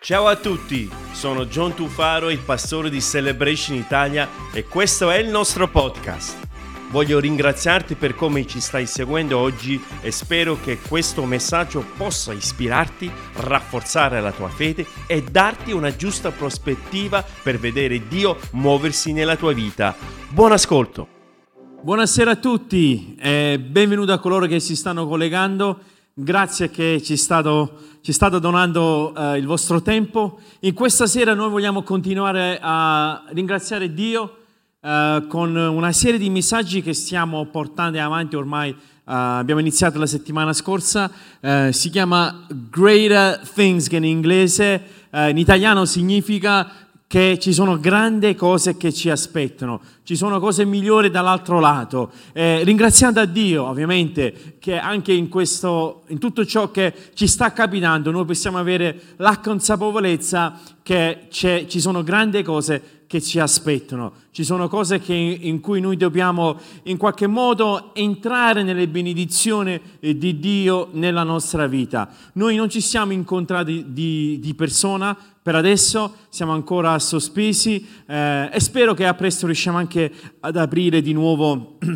Ciao a tutti, sono John Tufaro, il pastore di Celebration Italia e questo è il nostro podcast. Voglio ringraziarti per come ci stai seguendo oggi e spero che questo messaggio possa ispirarti, rafforzare la tua fede e darti una giusta prospettiva per vedere Dio muoversi nella tua vita. Buon ascolto! Buonasera a tutti e benvenuti a coloro che si stanno collegando. Grazie che ci, stato, ci state donando uh, il vostro tempo. In questa sera noi vogliamo continuare a ringraziare Dio uh, con una serie di messaggi che stiamo portando avanti ormai. Uh, abbiamo iniziato la settimana scorsa, si chiama Greater Things che in inglese, in italiano significa che ci sono grandi cose che ci aspettano, ci sono cose migliori dall'altro lato. Eh, ringraziando a Dio, ovviamente, che anche in, questo, in tutto ciò che ci sta capitando, noi possiamo avere la consapevolezza che ci sono grandi cose che ci aspettano, ci sono cose che, in cui noi dobbiamo in qualche modo entrare nelle benedizioni eh, di Dio nella nostra vita. Noi non ci siamo incontrati di, di persona, per adesso siamo ancora sospesi eh, e spero che a presto riusciamo anche ad aprire di nuovo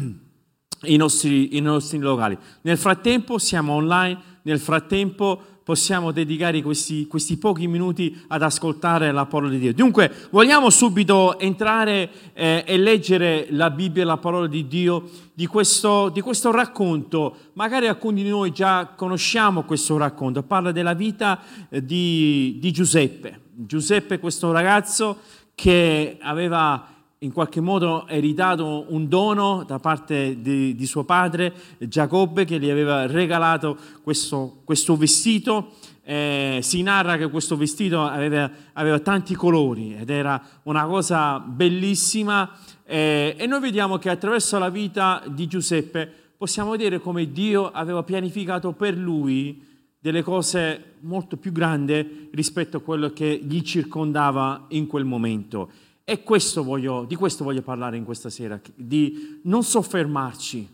i nostri, i nostri locali. Nel frattempo siamo online, nel frattempo possiamo dedicare questi, questi, pochi minuti ad ascoltare la parola di Dio. Dunque, vogliamo subito entrare eh, e leggere la Bibbia, la parola di Dio, di questo, di questo, racconto. Magari alcuni di noi già conosciamo questo racconto, parla della vita eh, di, di Giuseppe. Giuseppe, questo ragazzo che aveva in qualche modo eritato un dono da parte di, di suo padre Giacobbe che gli aveva regalato questo, questo vestito. Eh, si narra che questo vestito aveva, aveva, tanti colori ed era una cosa bellissima eh, e noi vediamo che attraverso la vita di Giuseppe possiamo vedere come Dio aveva pianificato per lui delle cose molto più grandi rispetto a quello che gli circondava in quel momento. E questo voglio, di questo voglio parlare in questa sera, di non soffermarci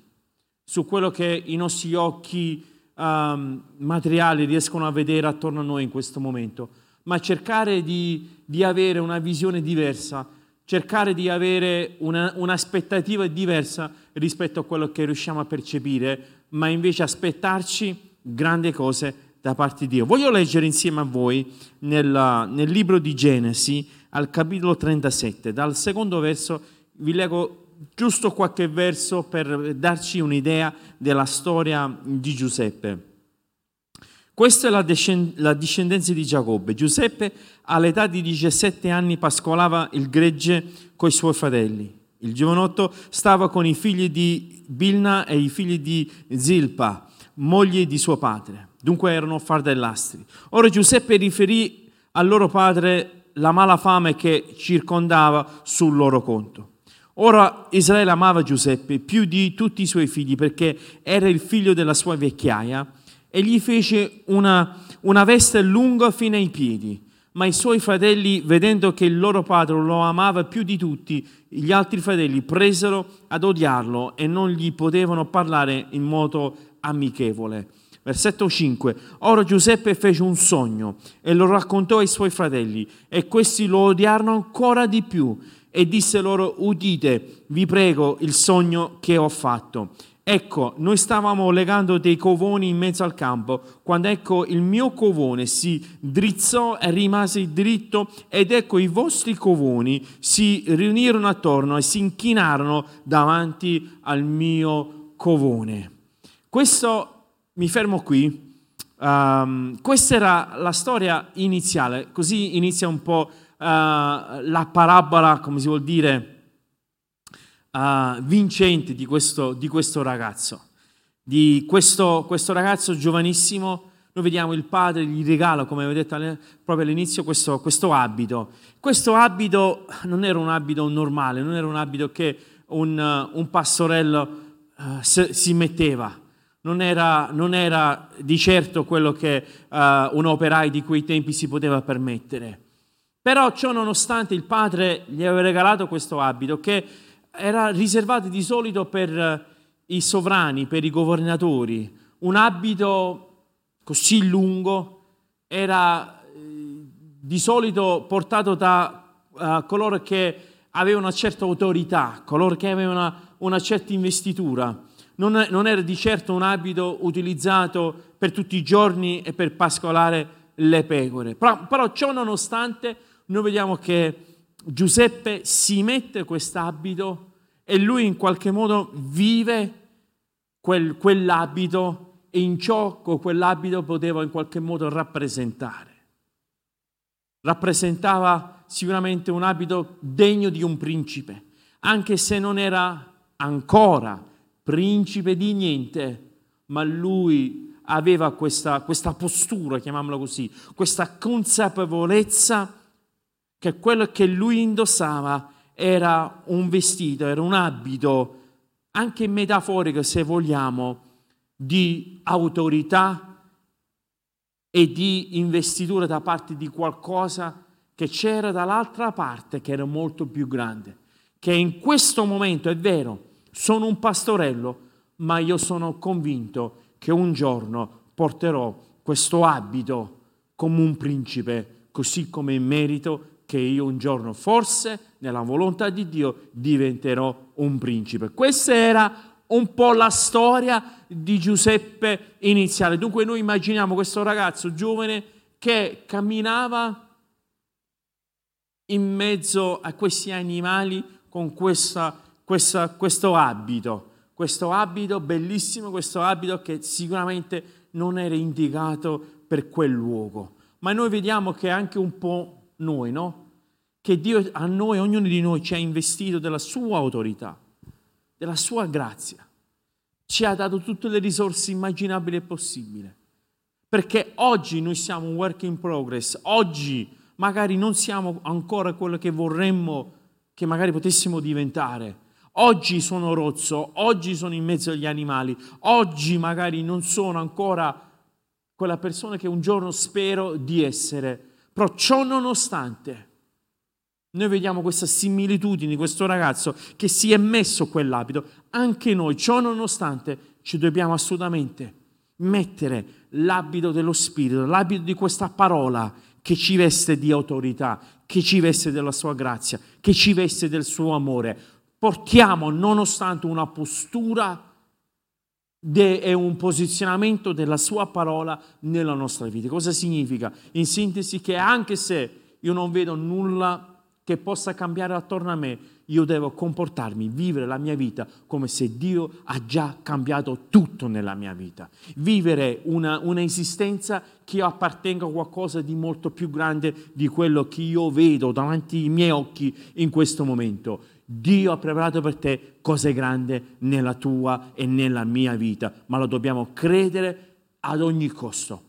su quello che i nostri occhi um, materiali riescono a vedere attorno a noi in questo momento, ma cercare di, di avere una visione diversa, cercare di avere una, un'aspettativa diversa rispetto a quello che riusciamo a percepire, ma invece aspettarci grandi cose da parte di Dio. Voglio leggere insieme a voi nel, nel libro di Genesi, al capitolo 37. Dal secondo verso vi leggo giusto qualche verso per darci un'idea della storia di Giuseppe. Questa è la, descend- la discendenza di Giacobbe. Giuseppe all'età di 17 anni pascolava il gregge coi suoi fratelli. Il giovanotto stava con i figli di Bilna e i figli di Zilpa, moglie di suo padre. Dunque erano fardellastri. Ora Giuseppe riferì al loro padre la mala fame che circondava sul loro conto. Ora Israele amava Giuseppe più di tutti i suoi figli perché era il figlio della sua vecchiaia e gli fece una, una veste lunga fino ai piedi. Ma i suoi fratelli, vedendo che il loro padre lo amava più di tutti, gli altri fratelli presero ad odiarlo e non gli potevano parlare in modo amichevole. Versetto 5. Ora Giuseppe fece un sogno e lo raccontò ai suoi fratelli e questi lo odiarono ancora di più e disse loro udite, vi prego, il sogno che ho fatto. Ecco, noi stavamo legando dei covoni in mezzo al campo, quando ecco il mio covone si drizzò e rimase dritto ed ecco i vostri covoni si riunirono attorno e si inchinarono davanti al mio covone. Questo mi fermo qui. Um, questa era la storia iniziale, così inizia un po' uh, la parabola, come si vuol dire, uh, vincente di questo, di questo, ragazzo. Di questo, questo, ragazzo giovanissimo, noi vediamo il padre gli regala, come avevo detto proprio all'inizio, questo, questo abito. Questo abito non era un abito normale, non era un abito che un, un pastorello uh, si metteva non era, non era, di certo quello che uh, un operaio di quei tempi si poteva permettere. Però ciò nonostante il padre gli aveva regalato questo abito che era riservato di solito per uh, i sovrani, per i governatori. Un abito così lungo era uh, di solito portato da uh, coloro che avevano una certa autorità, coloro che avevano una, una certa investitura. Non, non, era di certo un abito utilizzato per tutti i giorni e per pascolare le pecore. Però, però ciò nonostante noi vediamo che Giuseppe si mette quest'abito e lui in qualche modo vive quel, quell'abito e in ciò con quell'abito poteva in qualche modo rappresentare. Rappresentava sicuramente un abito degno di un principe, anche se non era ancora principe di niente, ma lui aveva questa, questa postura, chiamiamola così, questa consapevolezza che quello che lui indossava era un vestito, era un abito, anche metaforico se vogliamo, di autorità e di investitura da parte di qualcosa che c'era dall'altra parte che era molto più grande. Che in questo momento è vero, sono un pastorello, ma io sono convinto che un giorno porterò questo abito come un principe, così come in merito che io un giorno forse nella volontà di Dio diventerò un principe. Questa era un po' la storia di Giuseppe iniziale. Dunque noi immaginiamo questo ragazzo giovane che camminava in mezzo a questi animali con questa, questa, questo abito, questo abito bellissimo, questo abito che sicuramente non era indicato per quel luogo. Ma noi vediamo che anche un po' noi, no? Che Dio a noi, ognuno di noi ci ha investito della sua autorità della sua grazia, ci ha dato tutte le risorse immaginabili e possibili. Perché oggi noi siamo un work in progress, oggi magari non siamo ancora quello che vorremmo che magari potessimo diventare. Oggi sono rozzo, oggi sono in mezzo agli animali, oggi magari non sono ancora quella persona che un giorno spero di essere. Però ciò nonostante, noi vediamo questa similitudine di questo ragazzo che si è messo quell'abito. Anche noi, ciò nonostante, ci dobbiamo assolutamente mettere l'abito dello Spirito, l'abito di questa parola che ci veste di autorità, che ci veste della sua grazia, che ci veste del suo amore. Portiamo, nonostante una postura e un posizionamento della sua parola nella nostra vita. Cosa significa? In sintesi che anche se io non vedo nulla che possa cambiare attorno a me, io devo comportarmi, vivere la mia vita come se Dio ha già cambiato tutto nella mia vita. Vivere una, una esistenza che appartenga a qualcosa di molto più grande di quello che io vedo davanti ai miei occhi in questo momento. Dio ha preparato per te cose grandi nella tua e nella mia vita, ma lo dobbiamo credere ad ogni costo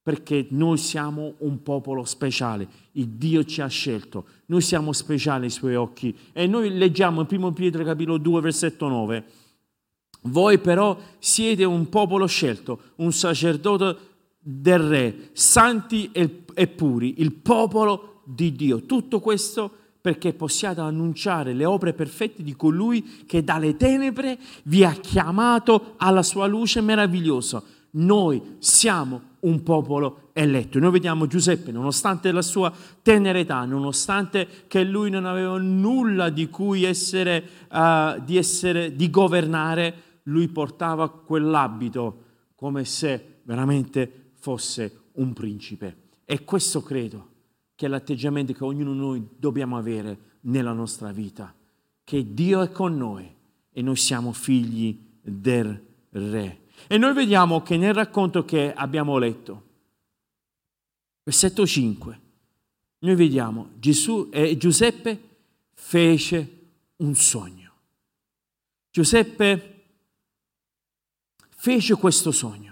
perché noi siamo un popolo speciale, il Dio ci ha scelto, noi siamo speciali ai suoi occhi e noi leggiamo in 1 Pietro capitolo 2 versetto 9, voi però siete un popolo scelto, un sacerdote del Re, santi e puri, il popolo di Dio. Tutto questo perché possiate annunciare le opere perfette di colui che dalle tenebre vi ha chiamato alla sua luce meravigliosa. Noi siamo un popolo eletto. Noi vediamo Giuseppe, nonostante la sua tenera età, nonostante che lui non aveva nulla di cui essere, uh, di, essere, di governare, lui portava quell'abito come se veramente fosse un principe. E questo credo che è l'atteggiamento che ognuno di noi dobbiamo avere nella nostra vita, che Dio è con noi e noi siamo figli del Re. E noi vediamo che nel racconto che abbiamo letto, versetto 5, noi vediamo Gesù, eh, Giuseppe fece un sogno. Giuseppe fece questo sogno.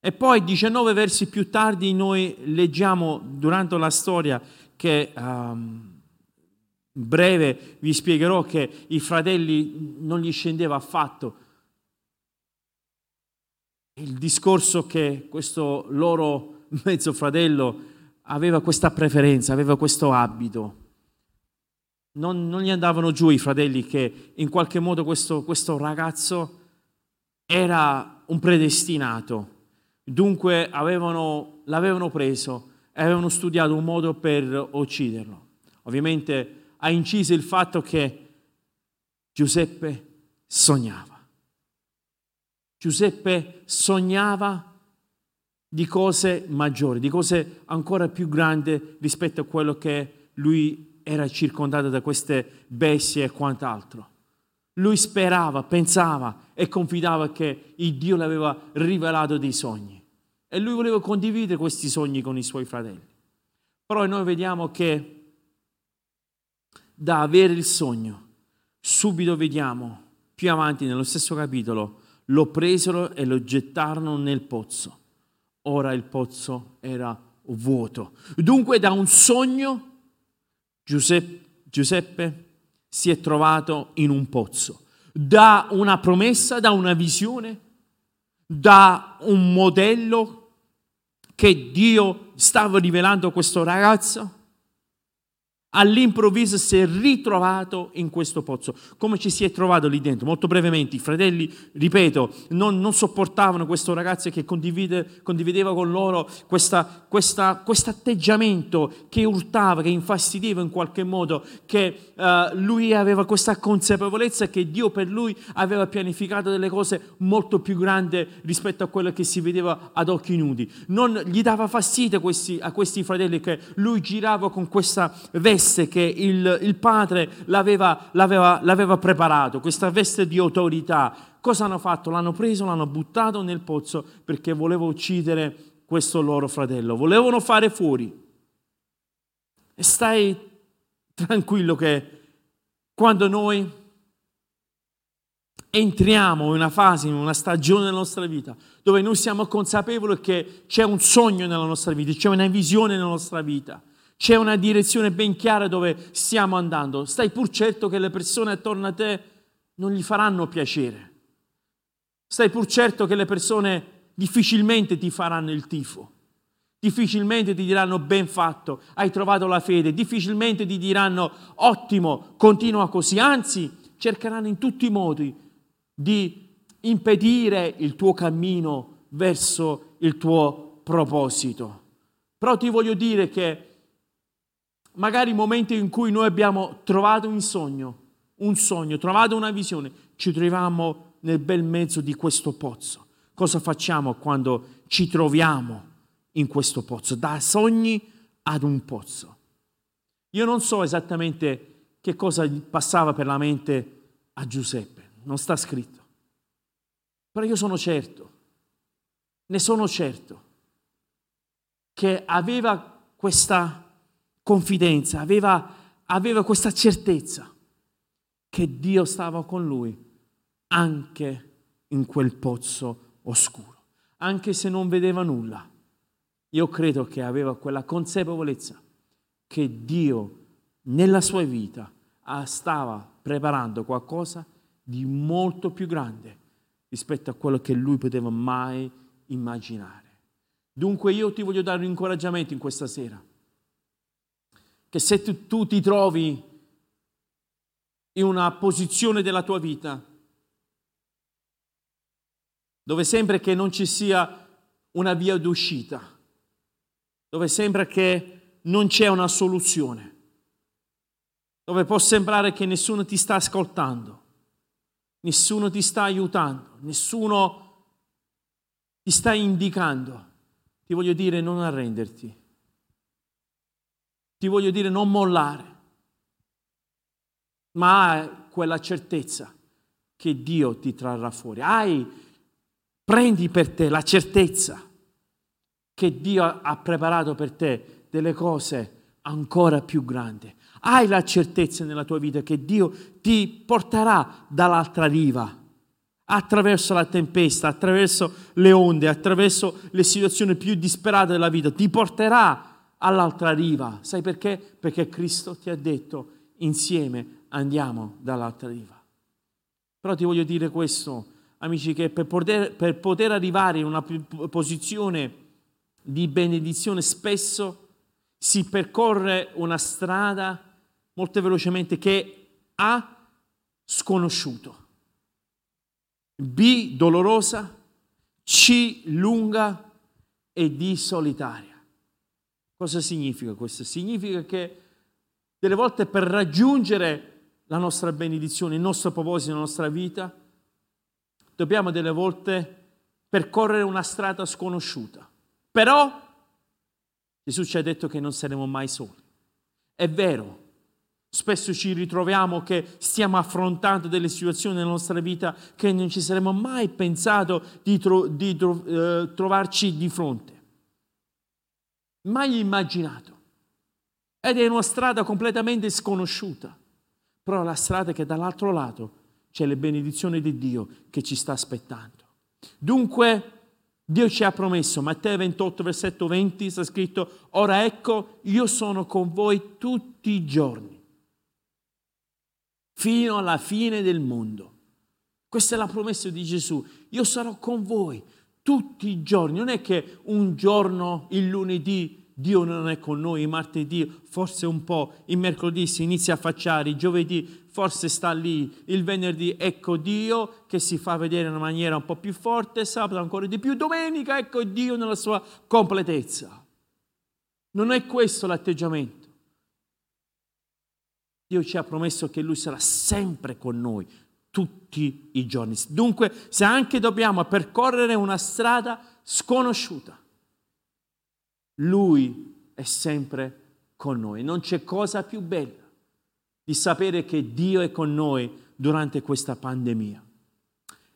E poi 19 versi più tardi noi leggiamo durante la storia che um, breve vi spiegherò che i fratelli non gli scendeva affatto il discorso che questo loro mezzo fratello aveva questa preferenza, aveva questo abito. Non, non gli andavano giù i fratelli che in qualche modo questo, questo ragazzo era un predestinato, dunque avevano, l'avevano preso, e avevano studiato un modo per ucciderlo. Ovviamente ha inciso il fatto che Giuseppe sognava. Giuseppe sognava di cose maggiori, di cose ancora più grandi rispetto a quello che lui era circondato da queste bestie e quant'altro. Lui sperava, pensava e confidava che il Dio le aveva rivelato dei sogni e lui voleva condividere questi sogni con i suoi fratelli. Però noi vediamo che da avere il sogno, subito vediamo più avanti nello stesso capitolo, lo presero e lo gettarono nel pozzo. Ora il pozzo era vuoto. Dunque da un sogno Giuseppe, Giuseppe si è trovato in un pozzo. Da una promessa, da una visione, da un modello che Dio stava rivelando a questo ragazzo, all'improvviso si è ritrovato in questo pozzo. Come ci si è trovato lì dentro? Molto brevemente, i fratelli, ripeto, non, non sopportavano questo ragazzo che condivide, condivideva con loro questo atteggiamento che urtava, che infastidiva in qualche modo, che uh, lui aveva questa consapevolezza che Dio per lui aveva pianificato delle cose molto più grandi rispetto a quello che si vedeva ad occhi nudi. Non gli dava fastidio questi, a questi fratelli che lui girava con questa veste veste che il, il padre l'aveva, l'aveva, l'aveva preparato, questa veste di autorità. Cosa hanno fatto? L'hanno preso, l'hanno buttato nel pozzo perché voleva uccidere questo loro fratello. Volevano fare fuori. E stai tranquillo che quando noi entriamo in una fase, in una stagione della nostra vita, dove noi siamo consapevoli che c'è un sogno nella nostra vita, c'è una visione nella nostra vita, c'è una direzione ben chiara dove stiamo andando. Stai pur certo che le persone attorno a te non gli faranno piacere. Stai pur certo che le persone difficilmente ti faranno il tifo. Difficilmente ti diranno ben fatto, hai trovato la fede. Difficilmente ti diranno ottimo, continua così. Anzi, cercheranno in tutti i modi di impedire il tuo cammino verso il tuo proposito. Però ti voglio dire che magari momenti in cui noi abbiamo trovato un sogno, un sogno, trovato una visione, ci troviamo nel bel mezzo di questo pozzo. Cosa facciamo quando ci troviamo in questo pozzo? Da sogni ad un pozzo. Io non so esattamente che cosa passava per la mente a Giuseppe, non sta scritto. Però io sono certo, ne sono certo, che aveva questa confidenza, aveva, aveva questa certezza che Dio stava con lui anche in quel pozzo oscuro, anche se non vedeva nulla. Io credo che aveva quella consapevolezza che Dio nella sua vita stava preparando qualcosa di molto più grande rispetto a quello che lui poteva mai immaginare. Dunque io ti voglio dare un incoraggiamento in questa sera che se tu, tu ti trovi in una posizione della tua vita dove sembra che non ci sia una via d'uscita, dove sembra che non c'è una soluzione, dove può sembrare che nessuno ti sta ascoltando, nessuno ti sta aiutando, nessuno ti sta indicando, ti voglio dire non arrenderti ti voglio dire non mollare, ma hai quella certezza che Dio ti trarrà fuori. Hai, prendi per te la certezza che Dio ha preparato per te delle cose ancora più grandi. Hai la certezza nella tua vita che Dio ti porterà dall'altra riva, attraverso la tempesta, attraverso le onde, attraverso le situazioni più disperate della vita, ti porterà all'altra riva. Sai perché? Perché Cristo ti ha detto insieme andiamo dall'altra riva. Però ti voglio dire questo, amici, che per poter, per poter arrivare in una posizione di benedizione spesso si percorre una strada molto velocemente che A sconosciuto, B dolorosa, C lunga e D solitaria. Cosa significa questo? Significa che delle volte per raggiungere la nostra benedizione, il nostro proposito, la nostra vita, dobbiamo delle volte percorrere una strada sconosciuta. Però Gesù ci ha detto che non saremo mai soli. È vero, spesso ci ritroviamo che stiamo affrontando delle situazioni nella nostra vita che non ci saremmo mai pensato di, tro- di tro- eh, trovarci di fronte. Mai immaginato. Ed è una strada completamente sconosciuta, però la strada che dall'altro lato c'è le benedizioni di Dio che ci sta aspettando. Dunque, Dio ci ha promesso, Matteo 28, versetto 20, sta scritto, ora ecco, io sono con voi tutti i giorni, fino alla fine del mondo. Questa è la promessa di Gesù, io sarò con voi tutti i giorni, non è che un giorno, il lunedì, Dio non è con noi, il martedì forse un po', il mercoledì si inizia a facciare, il giovedì forse sta lì, il venerdì ecco Dio che si fa vedere in una maniera un po' più forte, sabato ancora di più, domenica ecco Dio nella sua completezza. Non è questo l'atteggiamento. Dio ci ha promesso che Lui sarà sempre con noi, tutti i giorni. Dunque, se anche dobbiamo percorrere una strada sconosciuta, lui è sempre con noi. Non c'è cosa più bella di sapere che Dio è con noi durante questa pandemia.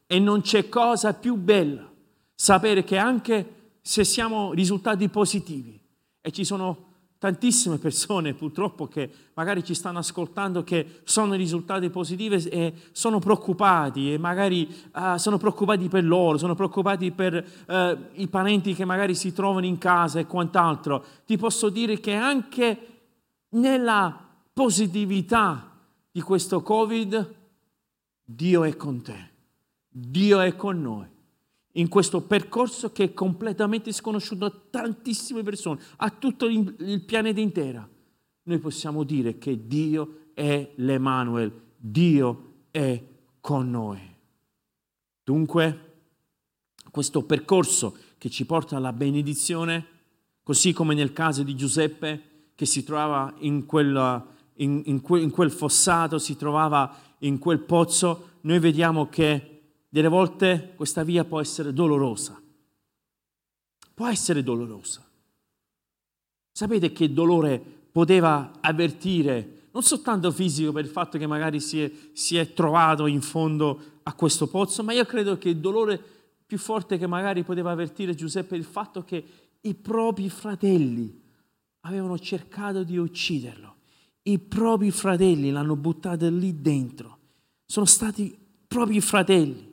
E non c'è cosa più bella sapere che anche se siamo risultati positivi e ci sono tantissime persone purtroppo che magari ci stanno ascoltando che sono risultati positivi e sono preoccupati e magari uh, sono preoccupati per loro, sono preoccupati per uh, i parenti che magari si trovano in casa e quant'altro. Ti posso dire che anche nella positività di questo Covid Dio è con te, Dio è con noi in questo percorso che è completamente sconosciuto a tantissime persone, a tutto il pianeta intero. Noi possiamo dire che Dio è l'Emanuel, Dio è con noi. Dunque, questo percorso che ci porta alla benedizione, così come nel caso di Giuseppe che si trovava in, quella, in, in, que, in quel fossato, si trovava in quel pozzo, noi vediamo che delle volte questa via può essere dolorosa. Può essere dolorosa. Sapete che dolore poteva avvertire non soltanto fisico per il fatto che magari si è, si è trovato in fondo a questo pozzo, ma io credo che il dolore più forte che magari poteva avvertire Giuseppe è il fatto che i propri fratelli avevano cercato di ucciderlo. I propri fratelli l'hanno buttato lì dentro. Sono stati propri fratelli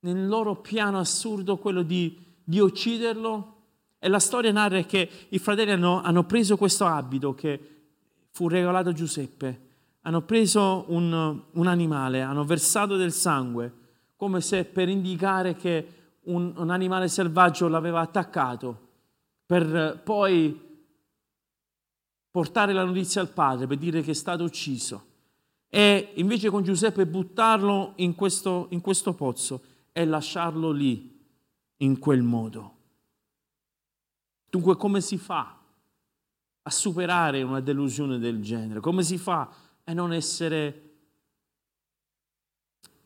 nel loro piano assurdo quello di, di ucciderlo. E la storia narra che i fratelli hanno, hanno, preso questo abito che fu regalato a Giuseppe, hanno preso un, un, animale, hanno versato del sangue, come se per indicare che un, un animale selvaggio l'aveva attaccato, per poi portare la notizia al padre, per dire che è stato ucciso. E invece con Giuseppe buttarlo in questo, in questo pozzo è lasciarlo lì, in quel modo. Dunque come si fa a superare una delusione del genere? Come si fa a non essere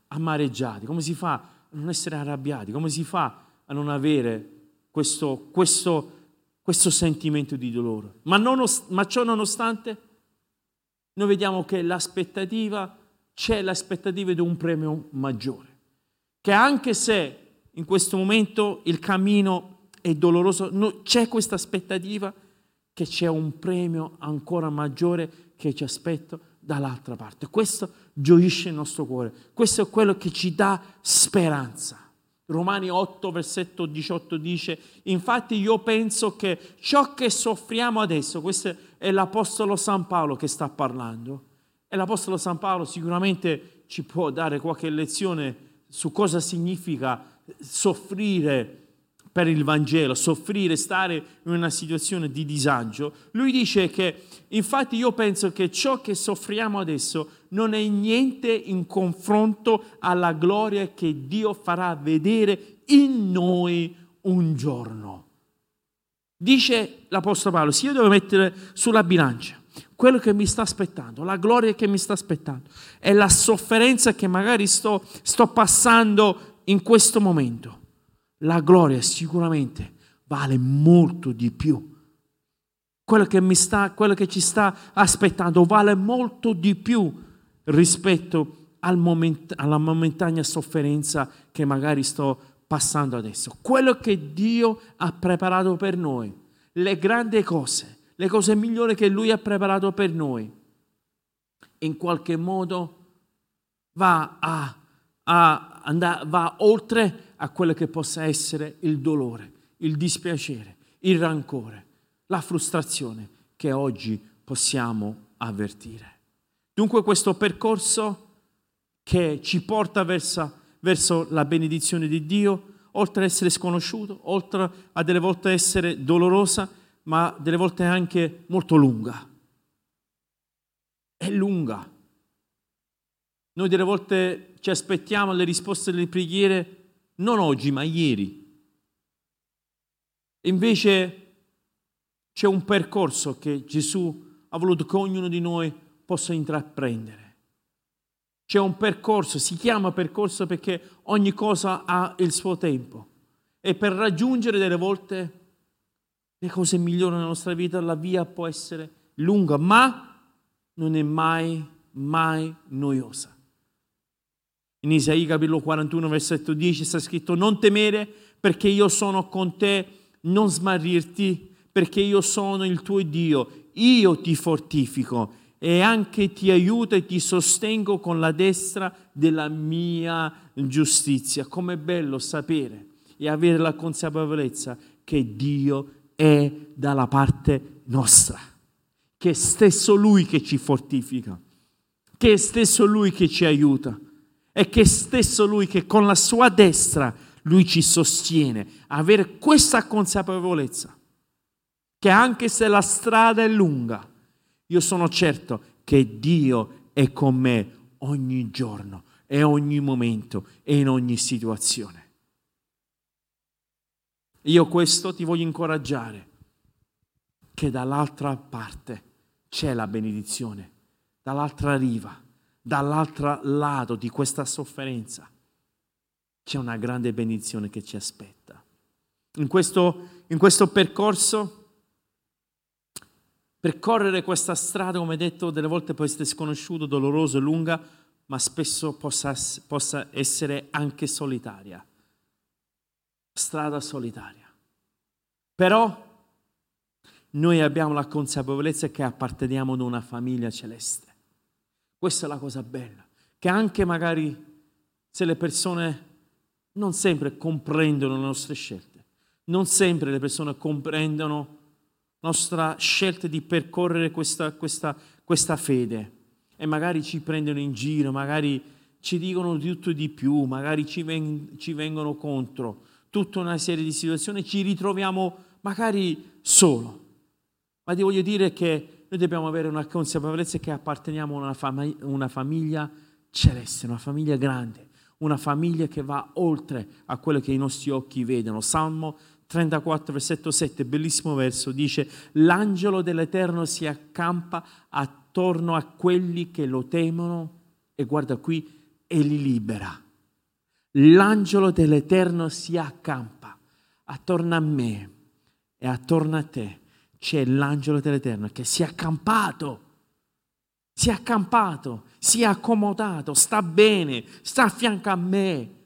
amareggiati? Come si fa a non essere arrabbiati? Come si fa a non avere questo, questo, questo sentimento di dolore? Ma, non, ma ciò nonostante, noi vediamo che l'aspettativa, c'è l'aspettativa di un premio maggiore che anche se in questo momento il cammino è doloroso, no, c'è questa aspettativa che c'è un premio ancora maggiore che ci aspetta dall'altra parte. Questo gioisce il nostro cuore, questo è quello che ci dà speranza. Romani 8, versetto 18 dice, infatti io penso che ciò che soffriamo adesso, questo è l'Apostolo San Paolo che sta parlando, e l'Apostolo San Paolo sicuramente ci può dare qualche lezione su cosa significa soffrire per il Vangelo, soffrire, stare in una situazione di disagio, lui dice che infatti io penso che ciò che soffriamo adesso non è niente in confronto alla gloria che Dio farà vedere in noi un giorno. Dice l'Apostolo Paolo, se io devo mettere sulla bilancia quello che mi sta aspettando, la gloria che mi sta aspettando e la sofferenza che magari sto, sto passando in questo momento, la gloria sicuramente vale molto di più. Quello che, mi sta, quello che ci sta aspettando vale molto di più rispetto al moment, alla momentanea sofferenza che magari sto passando adesso. Quello che Dio ha preparato per noi, le grandi cose, le cose migliori che Lui ha preparato per noi, in qualche modo va, a, a andare, va oltre a quello che possa essere il dolore, il dispiacere, il rancore, la frustrazione che oggi possiamo avvertire. Dunque questo percorso che ci porta verso verso la benedizione di Dio, oltre ad essere sconosciuto, oltre a delle volte essere dolorosa, ma delle volte anche molto lunga. È lunga. Noi delle volte ci aspettiamo le risposte delle preghiere non oggi, ma ieri. Invece c'è un percorso che Gesù ha voluto che ognuno di noi possa intraprendere. C'è un percorso, si chiama percorso perché ogni cosa ha il suo tempo. E per raggiungere delle volte le cose migliori nella nostra vita, la via può essere lunga, ma non è mai, mai noiosa. In Isaia capitolo 41, versetto 10 sta scritto, non temere perché io sono con te, non smarrirti perché io sono il tuo Dio, io ti fortifico e anche ti aiuto e ti sostengo con la destra della mia giustizia. Com'è bello sapere e avere la consapevolezza che Dio è dalla parte nostra, che è stesso Lui che ci fortifica, che è stesso Lui che ci aiuta e che è stesso Lui che con la sua destra Lui ci sostiene. Avere questa consapevolezza che anche se la strada è lunga, io sono certo che Dio è con me ogni giorno e ogni momento e in ogni situazione. Io questo ti voglio incoraggiare, che dall'altra parte c'è la benedizione, dall'altra riva, dall'altro lato di questa sofferenza c'è una grande benedizione che ci aspetta. In questo, in questo percorso Percorrere questa strada, come detto, delle volte può essere sconosciuto, doloroso, lunga, ma spesso possa, possa essere anche solitaria. Strada solitaria. Però noi abbiamo la consapevolezza che apparteniamo ad una famiglia celeste. Questa è la cosa bella, che anche magari se le persone non sempre comprendono le nostre scelte, non sempre le persone comprendono nostra scelta di percorrere questa, questa, questa fede e magari ci prendono in giro, magari ci dicono di tutto e di più, magari ci, ven- ci vengono contro, tutta una serie di situazioni, ci ritroviamo magari solo. Ma ti voglio dire che noi dobbiamo avere una consapevolezza che apparteniamo a una, fam- una famiglia celeste, una famiglia grande, una famiglia che va oltre a quello che i nostri occhi vedono. Salmo 34, versetto 7, bellissimo verso, dice, l'angelo dell'Eterno si accampa attorno a quelli che lo temono e guarda qui, e li libera. L'angelo dell'Eterno si accampa attorno a me e attorno a te. C'è l'angelo dell'Eterno che si è accampato, si è accampato, si è accomodato, sta bene, sta a fianco a me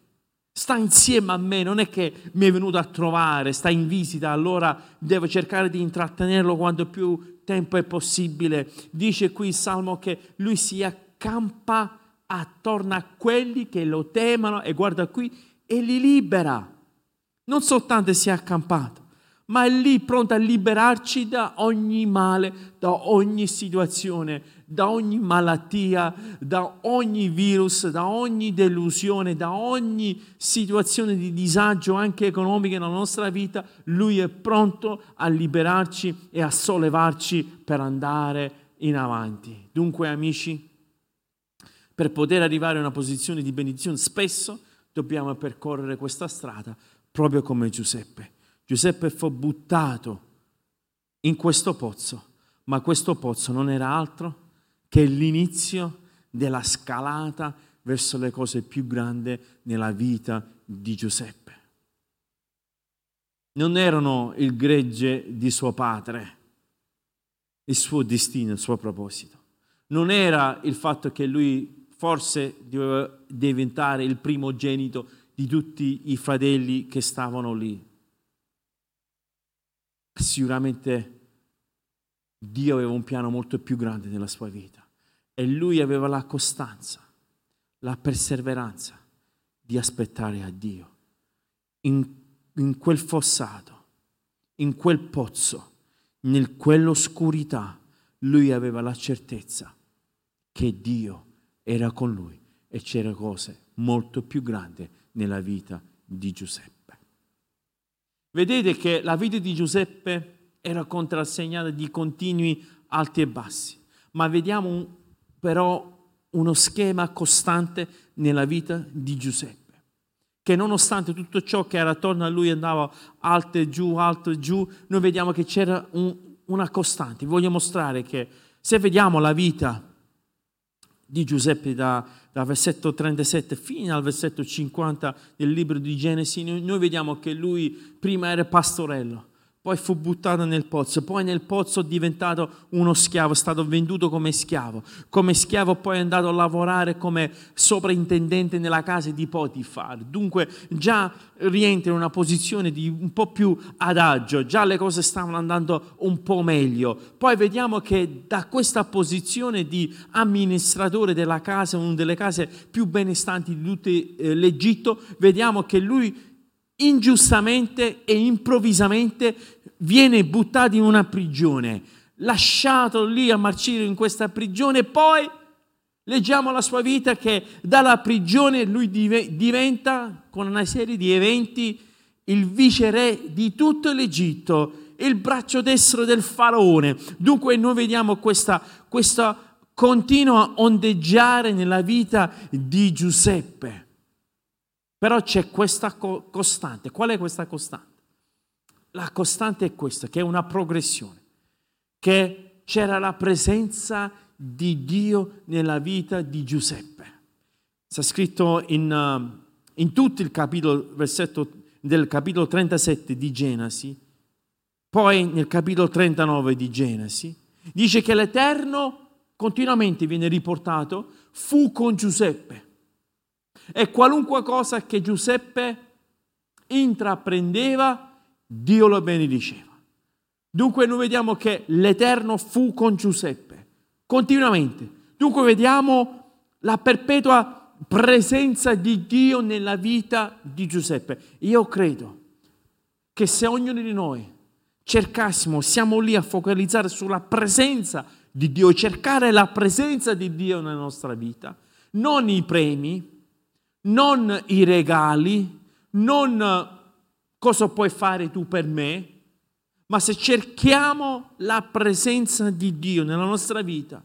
sta insieme a me, non è che mi è venuto a trovare, sta in visita, allora devo cercare di intrattenerlo quanto più tempo è possibile. Dice qui il Salmo che lui si accampa attorno a quelli che lo temono e guarda qui e li libera. Non soltanto si è accampato, ma è lì pronto a liberarci da ogni male, da ogni situazione da ogni malattia, da ogni virus, da ogni delusione, da ogni situazione di disagio anche economica nella nostra vita, Lui è pronto a liberarci e a sollevarci per andare in avanti. Dunque amici, per poter arrivare a una posizione di benedizione spesso dobbiamo percorrere questa strada proprio come Giuseppe. Giuseppe fu buttato in questo pozzo, ma questo pozzo non era altro che l'inizio della scalata verso le cose più grandi nella vita di Giuseppe. Non erano il gregge di suo padre, il suo destino, il suo proposito. Non era il fatto che lui forse doveva diventare il primogenito di tutti i fratelli che stavano lì. Sicuramente Dio aveva un piano molto più grande nella sua vita e lui aveva la costanza, la perseveranza di aspettare a Dio in, in quel fossato, in quel pozzo, in quell'oscurità. Lui aveva la certezza che Dio era con lui e c'era cose molto più grandi nella vita di Giuseppe. Vedete che la vita di Giuseppe era contrassegnata di continui alti e bassi, ma vediamo un, però uno schema costante nella vita di Giuseppe che nonostante tutto ciò che era attorno a lui andava alto e giù, alto e giù, noi vediamo che c'era un, una costante. Voglio mostrare che se vediamo la vita di Giuseppe da, dal versetto 37 fino al versetto 50 del libro di Genesi, noi, noi vediamo che lui prima era pastorello, poi fu buttato nel pozzo, poi nel pozzo è diventato uno schiavo, è stato venduto come schiavo. Come schiavo poi è andato a lavorare come sovrintendente nella casa di Potifar. Dunque già rientra in una posizione di un po' più adagio, già le cose stavano andando un po' meglio. Poi vediamo che da questa posizione di amministratore della casa, una delle case più benestanti di tutto eh, l'Egitto, vediamo che lui ingiustamente e improvvisamente viene buttato in una prigione, lasciato lì a marcire in questa prigione, poi leggiamo la sua vita che dalla prigione lui diventa, con una serie di eventi, il viceré di tutto l'Egitto, il braccio destro del faraone. Dunque noi vediamo questa, questa continua ondeggiare nella vita di Giuseppe. Però c'è questa co- costante. Qual è questa costante? La costante è questa, che è una progressione, che c'era la presenza di Dio nella vita di Giuseppe. Sta scritto in, uh, in tutto il capitolo, versetto del capitolo 37 di Genesi, poi nel capitolo 39 di Genesi, dice che l'Eterno continuamente viene riportato, fu con Giuseppe e qualunque cosa che Giuseppe intraprendeva, Dio lo benediceva. Dunque noi vediamo che l'Eterno fu con Giuseppe, continuamente. Dunque vediamo la perpetua presenza di Dio nella vita di Giuseppe. Io credo che se ognuno di noi cercassimo, siamo lì a focalizzare sulla presenza di Dio, cercare la presenza di Dio nella nostra vita, non i premi, non i regali, non cosa puoi fare tu per me, ma se cerchiamo la presenza di Dio nella nostra vita,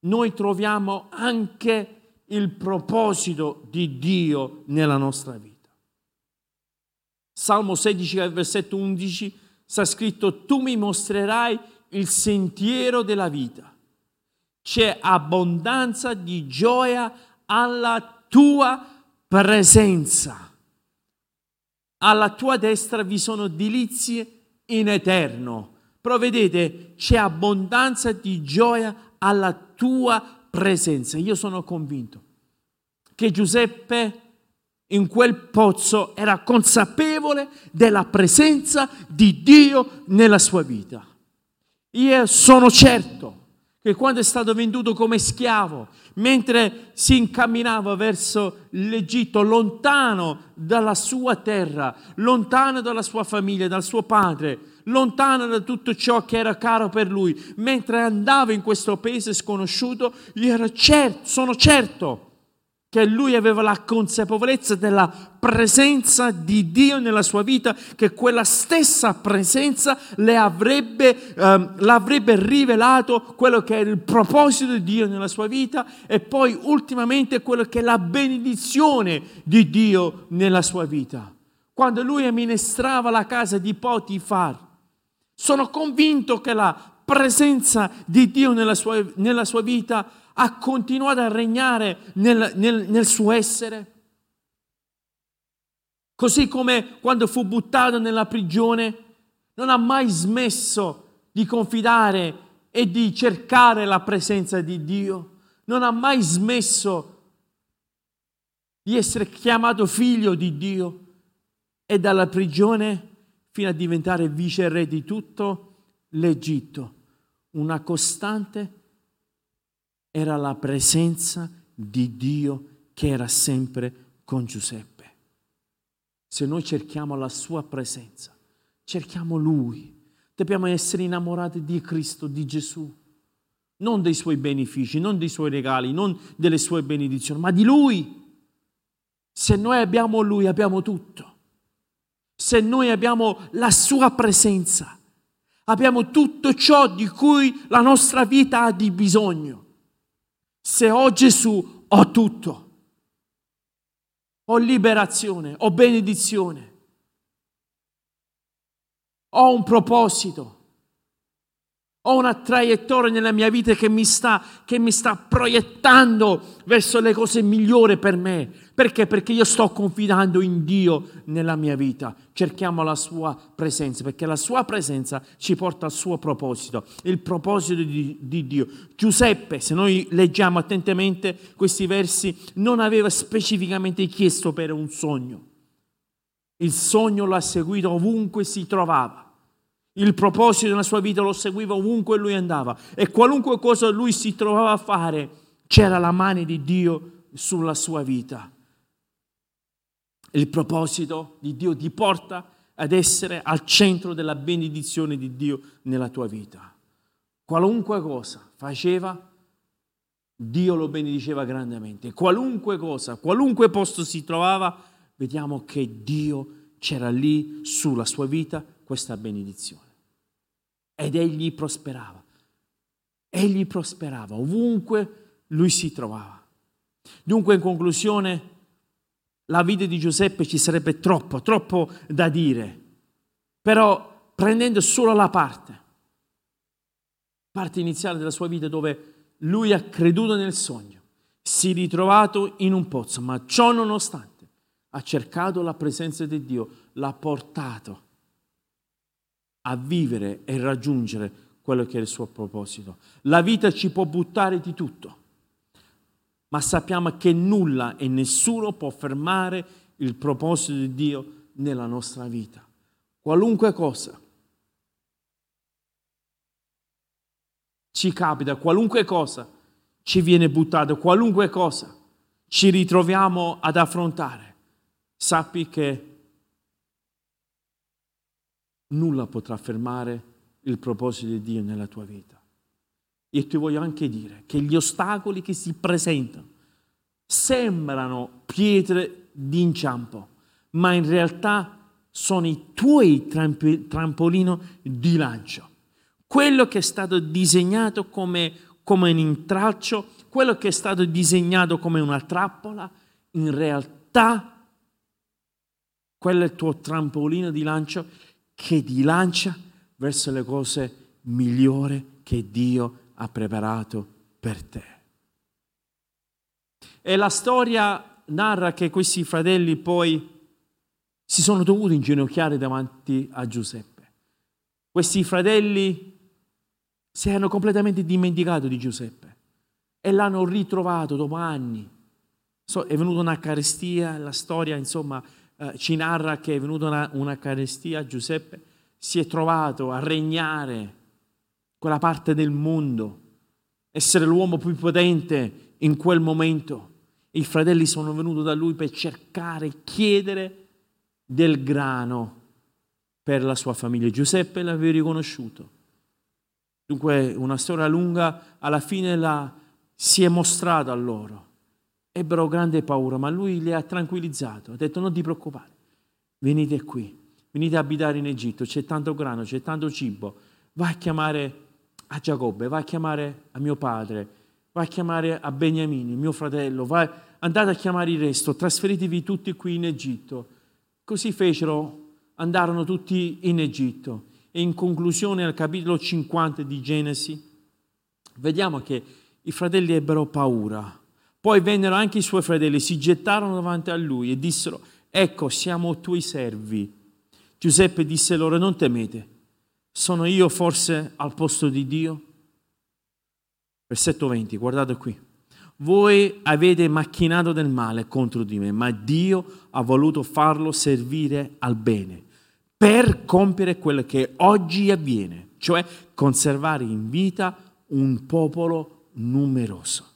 noi troviamo anche il proposito di Dio nella nostra vita. Salmo 16, versetto 11, sta scritto, tu mi mostrerai il sentiero della vita. C'è abbondanza di gioia alla tua presenza. Alla tua destra vi sono delizie in eterno. Però vedete, c'è abbondanza di gioia alla tua presenza. Io sono convinto che Giuseppe in quel pozzo era consapevole della presenza di Dio nella sua vita. Io sono certo che quando è stato venduto come schiavo, mentre si incamminava verso l'Egitto, lontano dalla sua terra, lontano dalla sua famiglia, dal suo padre, lontano da tutto ciò che era caro per lui, mentre andava in questo paese sconosciuto, io ero certo, sono certo che lui aveva la consapevolezza della presenza di Dio nella sua vita, che quella stessa presenza le avrebbe, ehm, l'avrebbe rivelato quello che è il proposito di Dio nella sua vita e poi ultimamente quello che è la benedizione di Dio nella sua vita. Quando lui amministrava la casa di Potifar, Sono convinto che la presenza di Dio nella sua, nella sua vita ha continuato a regnare nel, nel, nel suo essere. Così come quando fu buttato nella prigione, non ha mai smesso di confidare e di cercare la presenza di Dio. Non ha mai smesso di essere chiamato figlio di Dio e dalla prigione fino a diventare viceré di tutto l'Egitto. Una costante era la presenza di Dio che era sempre con Giuseppe. Se noi cerchiamo la sua presenza, cerchiamo Lui, dobbiamo essere innamorati di Cristo, di Gesù, non dei suoi benefici, non dei suoi regali, non delle sue benedizioni, ma di Lui. Se noi abbiamo Lui, abbiamo tutto. Se noi abbiamo la Sua presenza, abbiamo tutto ciò di cui la nostra vita ha di bisogno. Se ho Gesù, ho tutto. Ho liberazione, ho benedizione. Ho un proposito. Ho una traiettoria nella mia vita che mi, sta, che mi sta proiettando verso le cose migliori per me. Perché? Perché io sto confidando in Dio nella mia vita. Cerchiamo la sua presenza, perché la sua presenza ci porta al suo proposito, il proposito di, di Dio. Giuseppe, se noi leggiamo attentamente questi versi, non aveva specificamente chiesto per un sogno. Il sogno l'ha seguito ovunque si trovava. Il proposito della sua vita lo seguiva ovunque lui andava e qualunque cosa lui si trovava a fare, c'era la mano di Dio sulla sua vita. Il proposito di Dio ti porta ad essere al centro della benedizione di Dio nella tua vita. Qualunque cosa faceva, Dio lo benediceva grandemente. Qualunque cosa, qualunque posto si trovava, vediamo che Dio c'era lì sulla sua vita questa benedizione. Ed egli prosperava. Egli prosperava ovunque lui si trovava. Dunque, in conclusione, la vita di Giuseppe ci sarebbe troppo, troppo da dire. Però prendendo solo la parte, parte iniziale della sua vita dove lui ha creduto nel sogno, si è ritrovato in un pozzo, ma ciò nonostante ha cercato la presenza di Dio, l'ha portato a vivere e raggiungere quello che è il suo proposito. La vita ci può buttare di tutto, ma sappiamo che nulla e nessuno può fermare il proposito di Dio nella nostra vita. Qualunque cosa ci capita, qualunque cosa ci viene buttato, qualunque cosa ci ritroviamo ad affrontare, sappi che nulla potrà fermare il proposito di Dio nella tua vita. E ti voglio anche dire che gli ostacoli che si presentano sembrano pietre d'inciampo, ma in realtà sono i tuoi tramp- trampolino di lancio. Quello che è stato disegnato come, come un intralcio, quello che è stato disegnato come una trappola, in realtà quello è il tuo trampolino di lancio che ti lancia verso le cose migliori che Dio ha preparato per te. E la storia narra che questi fratelli poi si sono dovuti inginocchiare davanti a Giuseppe. Questi fratelli si erano completamente dimenticati di Giuseppe e l'hanno ritrovato dopo anni. è venuta una carestia, la storia insomma eh, ci narra che è venuta una, una carestia, Giuseppe si è trovato a regnare quella parte del mondo, essere l'uomo più potente in quel momento. I fratelli sono venuti da lui per cercare, chiedere del grano per la sua famiglia. Giuseppe l'aveva riconosciuto. Dunque una storia lunga, alla fine la, si è mostrato a loro ebbero grande paura, ma lui li ha tranquillizzato, ha detto non ti preoccupare, venite qui, venite a abitare in Egitto, c'è tanto grano, c'è tanto cibo, vai a chiamare a Giacobbe, vai a chiamare a mio padre, vai a chiamare a Beniamino, mio fratello, vai, andate a chiamare il resto, trasferitevi tutti qui in Egitto. Così fecero, andarono tutti in Egitto. e in conclusione al capitolo 50 di Genesi, vediamo che i fratelli ebbero paura. Poi vennero anche i suoi fratelli, si gettarono davanti a lui e dissero, ecco, siamo tuoi servi. Giuseppe disse loro, non temete, sono io forse al posto di Dio? Versetto 20, guardate qui. Voi avete macchinato del male contro di me, ma Dio ha voluto farlo servire al bene per compiere quello che oggi avviene, cioè conservare in vita un popolo numeroso.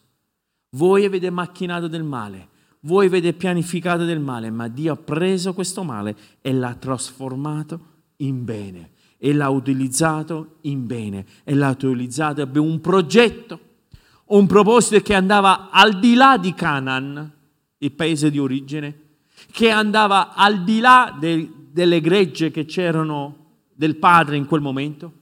Voi avete macchinato del male, voi avete pianificato del male, ma Dio ha preso questo male e l'ha trasformato in bene e l'ha utilizzato in bene e l'ha utilizzato per un progetto, un proposito che andava al di là di Canaan, il paese di origine, che andava al di là del, delle gregge che c'erano del padre in quel momento,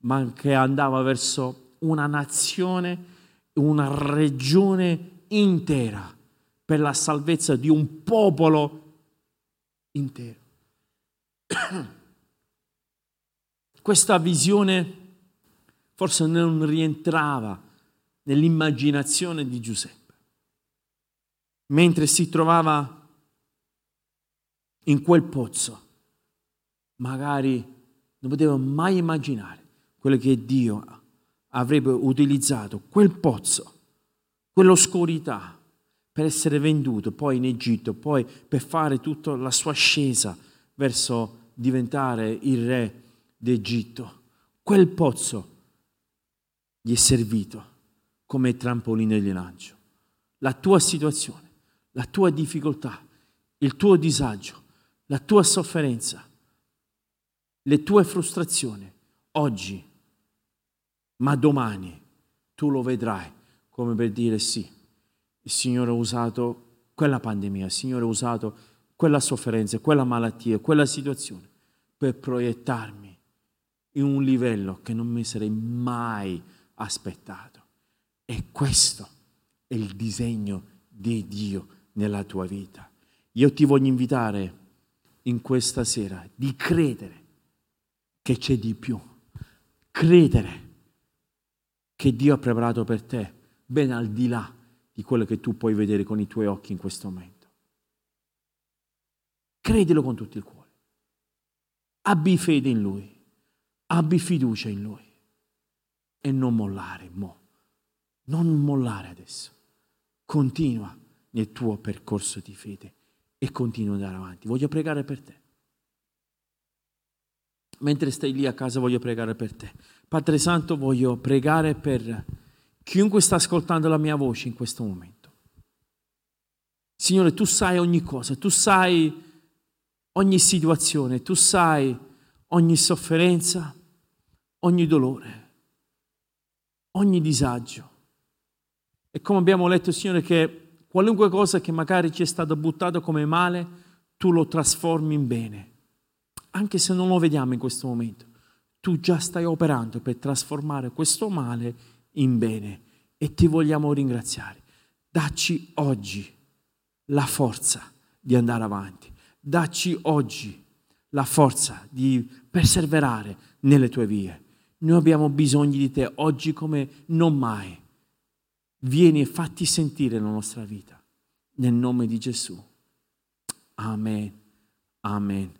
ma che andava verso una nazione, una regione intera per la salvezza di un popolo intero. Questa visione forse non rientrava nell'immaginazione di Giuseppe, mentre si trovava in quel pozzo magari non potevo mai immaginare quello che Dio avrebbe utilizzato, quel pozzo, quell'oscurità, per essere venduto poi in Egitto, poi per fare tutta la sua ascesa verso diventare il re d'Egitto. Quel pozzo gli è servito come trampolino di lancio. La tua situazione, la tua difficoltà, il tuo disagio, la tua sofferenza le tue frustrazioni oggi, ma domani tu lo vedrai come per dire sì, il Signore ha usato quella pandemia, il Signore ha usato quella sofferenza, quella malattia, quella situazione per proiettarmi in un livello che non mi sarei mai aspettato. E questo è il disegno di Dio nella tua vita. Io ti voglio invitare in questa sera di credere che c'è di più. Credere che Dio ha preparato per te ben al di là di quello che tu puoi vedere con i tuoi occhi in questo momento. Credilo con tutto il cuore. Abbi fede in Lui. Abbi fiducia in Lui. E non mollare, mo. Non mollare adesso. Continua nel tuo percorso di fede e continua ad andare avanti. Voglio pregare per te mentre stai lì a casa voglio pregare per te. Padre Santo, voglio pregare per chiunque sta ascoltando la mia voce in questo momento. Signore, tu sai ogni cosa, tu sai ogni situazione, tu sai ogni sofferenza, ogni dolore, ogni disagio. E come abbiamo letto, Signore, che qualunque cosa che magari ci è stato buttato come male, tu lo trasformi in bene anche se non lo vediamo in questo momento, tu già stai operando per trasformare questo male in bene e ti vogliamo ringraziare. Dacci oggi la forza di andare avanti, dacci oggi la forza di perseverare nelle tue vie. Noi abbiamo bisogno di te oggi come non mai. Vieni e fatti sentire la nostra vita. Nel nome di Gesù. Amen. Amen.